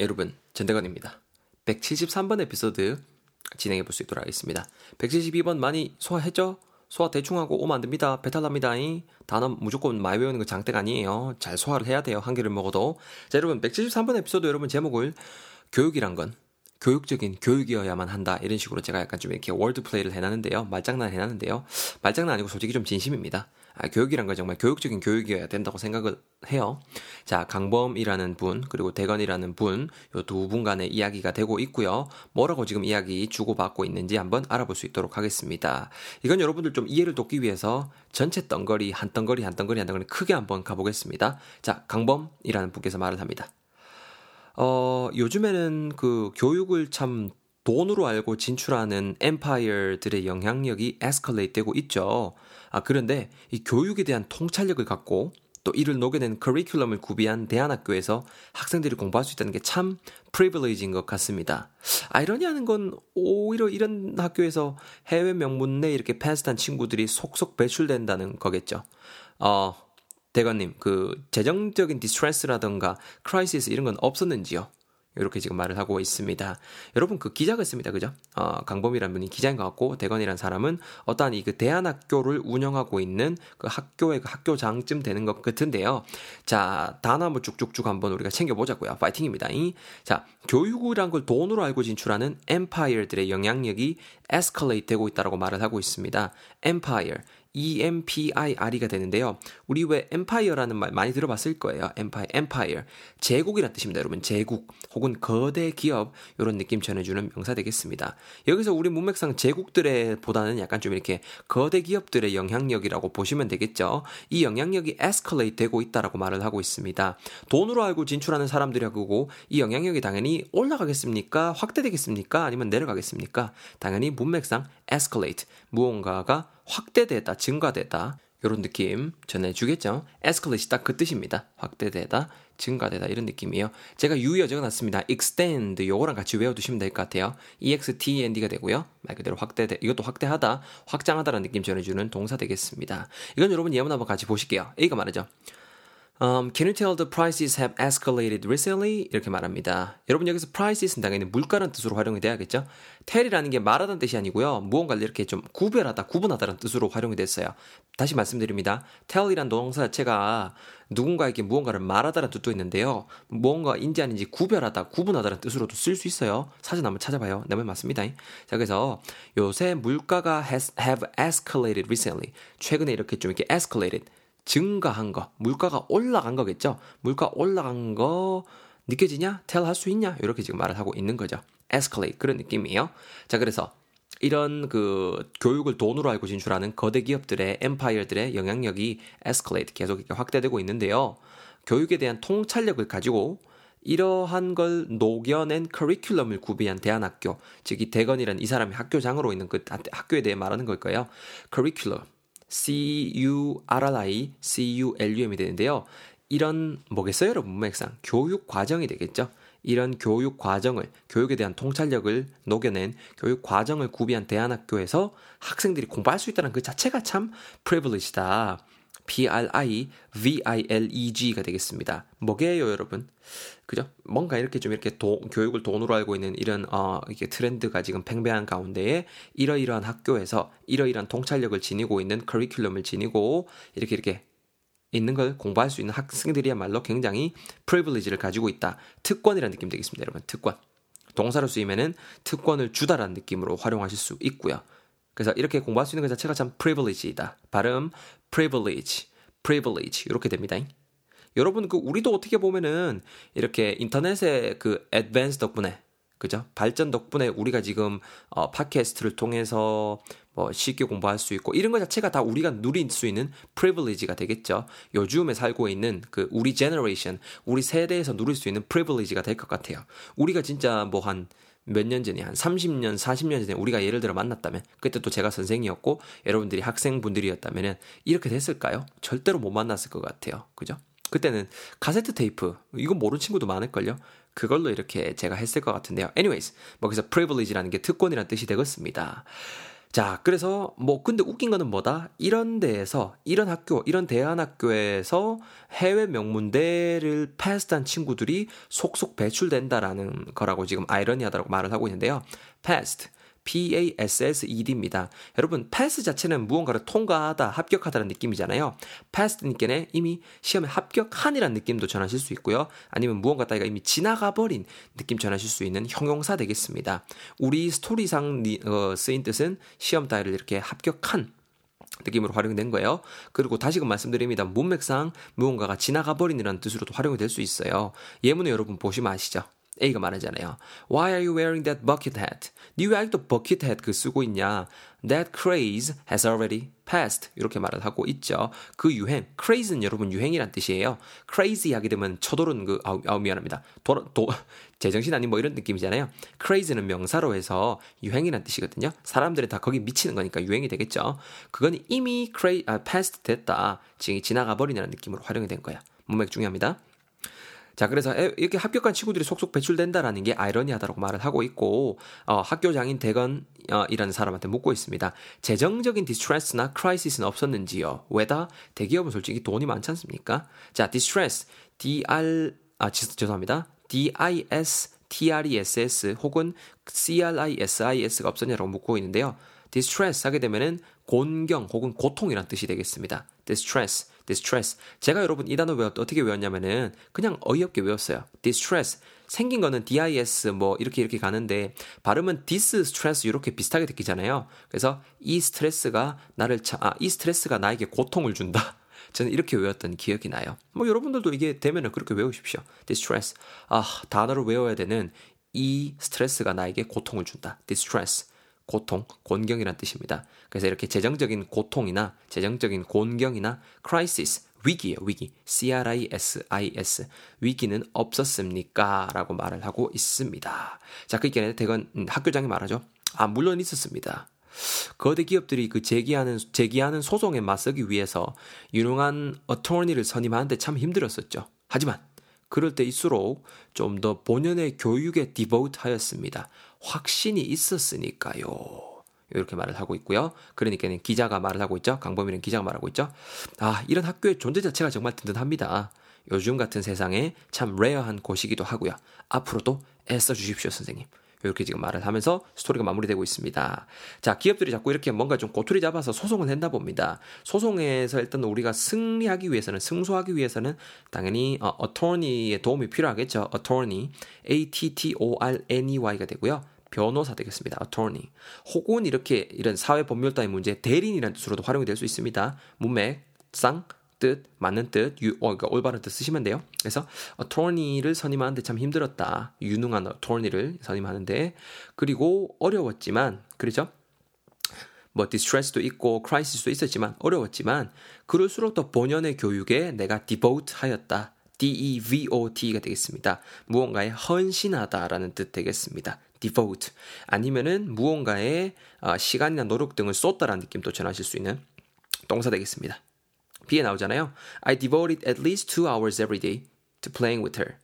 여러분, 전대건입니다. 173번 에피소드 진행해 볼 수 있도록 하겠습니다. 172번 많이 소화했죠? 소화 대충 하고 오면 안 됩니다. 배탈 납니다. 단어 무조건 많이 외우는 거 장땡 아니에요. 잘 소화를 해야 돼요. 한 개를 먹어도. 자, 여러분, 173번 에피소드 여러분 제목을 교육이란 건 교육적인 교육이어야만 한다. 이런 식으로 제가 약간 좀 이렇게 word play를 해놨는데요. 말장난 해놨는데요. 말장난 아니고 솔직히 좀 진심입니다. 아, 교육이란 건 정말 교육적인 교육이어야 된다고 생각을 해요. 자, 강범이라는 분, 그리고 대건이라는 분, 요 두 분 간의 이야기가 되고 있고요. 뭐라고 지금 이야기 주고받고 있는지 한번 알아볼 수 있도록 하겠습니다. 이건 여러분들 좀 이해를 돕기 위해서 전체 덩거리, 한 덩거리, 한 덩거리, 한 덩거리 크게 한번 가보겠습니다. 자, 강범이라는 분께서 말을 합니다. 어, 요즘에는 그 교육을 참 돈으로 알고 진출하는 엠파이어들의 영향력이 에스컬레이트 되고 있죠. 아, 그런데 이 교육에 대한 통찰력을 갖고 또 이를 녹여낸 커리큘럼을 구비한 대안학교에서 학생들이 공부할 수 있다는 게 참 privilege인 것 같습니다. 아이러니한 건 오히려 이런 학교에서 해외 명문대 이렇게 패스한 친구들이 속속 배출된다는 거겠죠. 어, 대건님, 그 재정적인 distress라던가 crisis 이런 건 없었는지요? 이렇게 지금 말을 하고 있습니다. 여러분 그 기자가 있습니다. 그죠? 어, 강범이라는 분이 기자인 것 같고 대건이라는 사람은 어떠한 이 그 대안학교를 운영하고 있는 그 학교의 그 학교장쯤 되는 것 같은데요. 자, 단어 한번 쭉쭉쭉 한번 우리가 챙겨보자고요. 파이팅입니다. 자, 교육이란 걸 돈으로 알고 진출하는 empire들의 영향력이 escalate 되고 있다고 말을 하고 있습니다. empire. EMPIRE가 되는데요. 우리 왜 empire라는 말 많이 들어봤을 거예요. empire, empire. 제국이란 뜻입니다, 여러분. 제국 혹은 거대 기업 이런 느낌 전해주는 명사 되겠습니다. 여기서 우리 문맥상 제국들의 보다는 약간 좀 이렇게 거대 기업들의 영향력이라고 보시면 되겠죠. 이 영향력이 에스컬레이트 되고 있다라고 말을 하고 있습니다. 돈으로 알고 진출하는 사람들이라고 이 영향력이 당연히 올라가겠습니까? 확대되겠습니까? 아니면 내려가겠습니까? 당연히 문맥상 escalate 무언가가 확대되다, 증가되다 이런 느낌 전해주겠죠. escalate 딱그 뜻입니다. 확대되다, 증가되다 이런 느낌이에요. 제가 유의어 적어놨습니다. extend 요거랑 같이 외워두시면 될 것 같아요. extend가 되고요. 말 그대로 확대돼 이것도 확대하다, 확장하다라는 느낌 전해주는 동사 되겠습니다. 이건 여러분 예문 한번 같이 보실게요. A가 말하죠. Um, can you tell the prices have escalated recently? 이렇게 말합니다. 여러분 여기서 prices는 당연히 물가라는 뜻으로 활용이 돼야겠죠? tell이라는 게 말하다는 뜻이 아니고요. 무언가를 이렇게 좀 구별하다, 구분하다는 뜻으로 활용이 됐어요. 다시 말씀드립니다. tell이란 동사 자체가 누군가에게 무언가를 말하다라는 뜻도 있는데요. 무언가 인지 아닌지 구별하다, 구분하다는 뜻으로도 쓸 수 있어요. 사진 한번 찾아봐요. 내말 맞습니다. 자, 그래서 요새 물가가 has, have escalated recently. 최근에 이렇게 좀 이렇게 escalated. 증가한 거, 물가가 올라간 거겠죠? 물가 올라간 거 느껴지냐? 텔할수 있냐? 이렇게 지금 말을 하고 있는 거죠. escalate 그런 느낌이에요. 자, 그래서 이런 그 교육을 돈으로 알고 진출하는 거대 기업들의 엠파이어들의 영향력이 escalate 계속 이렇게 확대되고 있는데요. 교육에 대한 통찰력을 가지고 이러한 걸 녹여낸 커리큘럼을 구비한 대안학교, 즉 이 대건이라는 이 사람이 학교장으로 있는 그 학교에 대해 말하는 걸 거예요. 커리큘럼. C-U-R-I, C-U-L-U-M이 되는데요. 이런 뭐겠어요, 여러분? 문맥상 교육 과정이 되겠죠. 이런 교육 과정을 교육에 대한 통찰력을 녹여낸 교육 과정을 구비한 대안학교에서 학생들이 공부할 수 있다는 그 자체가 참 프리빌리지다. P-R-I-V-I-L-E-G가 되겠습니다. 뭐게요, 여러분? 그죠? 뭔가 이렇게 좀 이렇게 도, 교육을 돈으로 알고 있는 이런 어 이게 트렌드가 지금 팽배한 가운데에 이러이러한 학교에서 이러이러한 통찰력을 지니고 있는 커리큘럼을 지니고 이렇게 이렇게 있는 걸 공부할 수 있는 학생들이야말로 굉장히 프리빌리지를 가지고 있다. 특권이라는 느낌 되겠습니다, 여러분. 특권. 동사로 쓰이면은 특권을 주다라는 느낌으로 활용하실 수 있고요. 그래서 이렇게 공부할 수 있는 것 자체가 참 privilege이다. 발음 privilege, privilege 이렇게 됩니다. 여러분 그 우리도 어떻게 보면은 이렇게 인터넷의 그 advance 덕분에 그죠? 발전 덕분에 우리가 지금 어 팟캐스트를 통해서 뭐 쉽게 공부할 수 있고 이런 것 자체가 다 우리가 누릴 수 있는 privilege가 되겠죠. 요즘에 살고 있는 그 우리 generation, 우리 세대에서 누릴 수 있는 privilege가 될 것 같아요. 우리가 진짜 뭐한 몇 년 전에 한 30년, 40년 전에 우리가 예를 들어 만났다면 그때 또 제가 선생이었고 여러분들이 학생분들이었다면 이렇게 됐을까요? 절대로 못 만났을 것 같아요. 그죠? 그때는 카세트 테이프 이거 모르는 친구도 많을걸요. 그걸로 이렇게 제가 했을 것 같은데요. anyways, 뭐 그래서 privilege라는 게 특권이라는 뜻이 되겠습니다. 자, 그래서 뭐 근데 웃긴 거는 뭐다? 이런 데에서 이런 학교, 이런 대안학교에서 해외 명문대를 패스한 친구들이 속속 배출된다라는 거라고 지금 아이러니하다고 말을 하고 있는데요. 패스트 PASSED입니다. 여러분, 패스 자체는 무언가를 통과하다, 합격하다는 느낌이잖아요. 패스니께는 이미 시험에 합격한이라는 느낌도 전하실 수 있고요. 아니면 무언가 따위가 이미 지나가 버린 느낌 전하실 수 있는 형용사 되겠습니다. 우리 스토리상 어, 쓰인 뜻은 시험 따위를 이렇게 합격한 느낌으로 활용된 거예요. 그리고 다시금 말씀드립니다. 문맥상 무언가가 지나가 버린이라는 뜻으로도 활용이 될 수 있어요. 예문을 여러분 보시면 아시죠? A가 말하잖아요. Why are you wearing that bucket hat? 네왜 아직도 버킷 hat 그 쓰고 있냐? That craze has already passed. 이렇게 말을 하고 있죠. 그 유행, craze는 여러분 유행이란 뜻이에요. crazy 하게 되면 쳐도는 그, 아우, 아우 미안합니다. 도, 도, 제정신 아닌 뭐 이런 느낌이잖아요. crazy는 명사로 해서 유행이란 뜻이거든요. 사람들이 다 거기 미치는 거니까 유행이 되겠죠. 그건 이미 cra 아, past 됐다. 지금 지나가 버리는 느낌으로 활용이 된 거야. 문맥 중요합니다. 자, 그래서 이렇게 합격한 친구들이 속속 배출된다라는 게 아이러니하다라고 말을 하고 있고, 어, 학교장인 대건이라는 사람한테 묻고 있습니다. 재정적인 디스트레스나 크라이시스는 없었는지요? 왜다? 대기업은 솔직히 돈이 많지 않습니까? 자, 디스트레스, D-R, 아, 죄송합니다. D-I-S, T-R-E-S-S 혹은 C-R-I-S-I-S가 없었냐라고 묻고 있는데요. distress 하게 되면은 곤경 혹은 고통이란 뜻이 되겠습니다. distress, distress. 제가 여러분 이 단어 외웠 어떻게 외웠냐면은 그냥 어이없게 외웠어요. distress. 생긴 거는 dis 뭐 이렇게 이렇게 가는데 발음은 distress 이렇게 비슷하게 느끼잖아요. 그래서 이 스트레스가 나를 차, 아, 이 스트레스가 나에게 고통을 준다. 저는 이렇게 외웠던 기억이 나요. 뭐 여러분들도 이게 되면은 그렇게 외우십시오. distress. 아, 단어를 외워야 되는 이 스트레스가 나에게 고통을 준다. distress. 고통, 곤경이란 뜻입니다. 그래서 이렇게 재정적인 고통이나 재정적인 곤경이나 crisis, 위기예요, 위기. C-R-I-S-I-S. 위기는 없었습니까? 라고 말을 하고 있습니다. 자, 그 있겠네. 대건 음, 학교장이 말하죠. 아, 물론 있었습니다. 거대 기업들이 그 제기하는 제기하는 소송에 맞서기 위해서 유능한 attorney를 선임하는데 참 힘들었었죠. 하지만 그럴 때일수록 좀 더 본연의 교육에 devote 하였습니다. 확신이 있었으니까요. 이렇게 말을 하고 있고요. 그러니까 기자가 말을 하고 있죠. 강범민은 기자가 말하고 있죠. 아, 이런 학교의 존재 자체가 정말 든든합니다. 요즘 같은 세상에 참 rare한 곳이기도 하고요. 앞으로도 애써 주십시오, 선생님. 이렇게 지금 말을 하면서 스토리가 마무리되고 있습니다. 자, 기업들이 자꾸 이렇게 뭔가 좀 꼬투리 잡아서 소송을 했나 봅니다. 소송에서 일단 우리가 승리하기 위해서는, 승소하기 위해서는 당연히 어, attorney의 도움이 필요하겠죠. attorney, A-T-T-O-R-N-E-Y가 되고요. 변호사 되겠습니다. attorney. 혹은 이렇게 이런 사회 법률 따위 문제 대리인이라는 뜻으로도 활용이 될 수 있습니다. 문맥, 쌍, 뜻, 맞는 뜻, 유, 어, 그러니까 올바른 뜻 쓰시면 돼요. 그래서 attorney를 선임하는데 참 힘들었다. 유능한 attorney를 선임하는데 그리고 어려웠지만 그렇죠? 뭐 디스트레스도 있고 크라이시스도 있었지만 어려웠지만 그럴수록 더 본연의 교육에 내가 devote 하였다. D-E-V-O-T가 되겠습니다. 무언가에 헌신하다라는 뜻 되겠습니다. devote 아니면은 무언가에 어, 시간이나 노력 등을 쏟다라는 느낌도 전하실 수 있는 동사 되겠습니다. B에 나오잖아요. I devoted at least two hours every day to playing with her.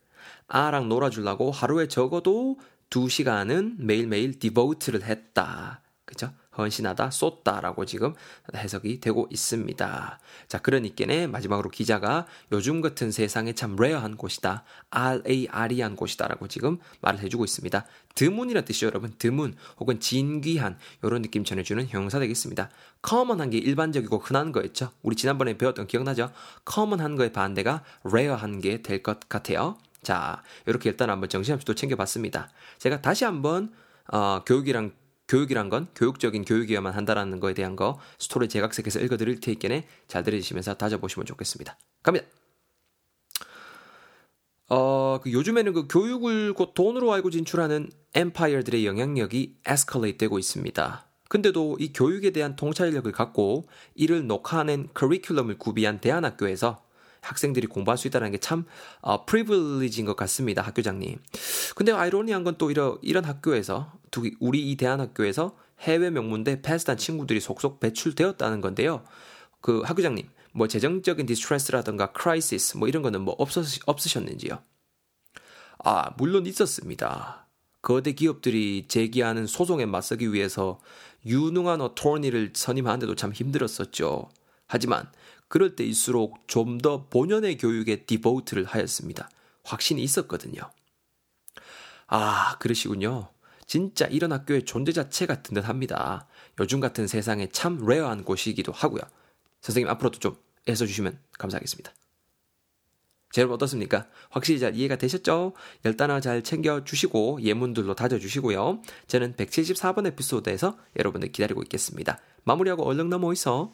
아랑 놀아주려고 하루에 적어도 두 시간은 매일매일 devote를 했다. 그죠? 헌신하다, 쏟다라고 지금 해석이 되고 있습니다. 자, 그러니까네 마지막으로 기자가 요즘 같은 세상에 참 rare한 곳이다. rare한 곳이다라고 지금 말을 해주고 있습니다. 드문이라는 뜻이죠, 여러분. 드문 혹은 진귀한 이런 느낌 전해주는 형용사 되겠습니다. common한 게 일반적이고 흔한 거였죠. 우리 지난번에 배웠던 기억나죠? common한 거의 반대가 rare한 게 될 것 같아요. 자, 이렇게 일단 한번 정신없이 또 챙겨봤습니다. 제가 다시 한번 어, 교육이랑 교육이란 건 교육적인 교육이어야만 한다라는 거에 대한 거 스토리 제가 각색해서 읽어드릴 테니까 잘 들으시면서 다져보시면 좋겠습니다. 갑니다. 어, 그 요즘에는 그 교육을 곧 돈으로 알고 진출하는 empire들의 영향력이 escalate 되고 있습니다. 근데도 이 교육에 대한 통찰력을 갖고 이를 녹화하는 커리큘럼을 구비한 대안학교에서 학생들이 공부할 수 있다는 게 참 어, privilege인 것 같습니다. 학교장님. 근데 아이러니한 건 또 이런 이런 학교에서 우리 이 대안학교에서 해외 명문대 패스한 친구들이 속속 배출되었다는 건데요. 그 학교장님, 뭐 재정적인 distress라든가 crisis 뭐 이런 거는 뭐 없었, 없으셨는지요? 아, 물론 있었습니다. 거대 기업들이 제기하는 소송에 맞서기 위해서 유능한 attorney를 선임하는데도 참 힘들었었죠. 하지만 그럴 때일수록 좀 더 본연의 교육에 devote를 하였습니다. 확신이 있었거든요. 아, 그러시군요. 진짜 이런 학교의 존재 자체가 든든합니다. 요즘 같은 세상에 참 rare한 곳이기도 하고요. 선생님 앞으로도 좀 애써주시면 감사하겠습니다. 자, 여러분 어떻습니까? 확실히 잘 이해가 되셨죠? 열단어 잘 챙겨주시고 예문들로 다져주시고요. 저는 174번 에피소드에서 여러분들 기다리고 있겠습니다. 마무리하고 얼른 넘어 있어.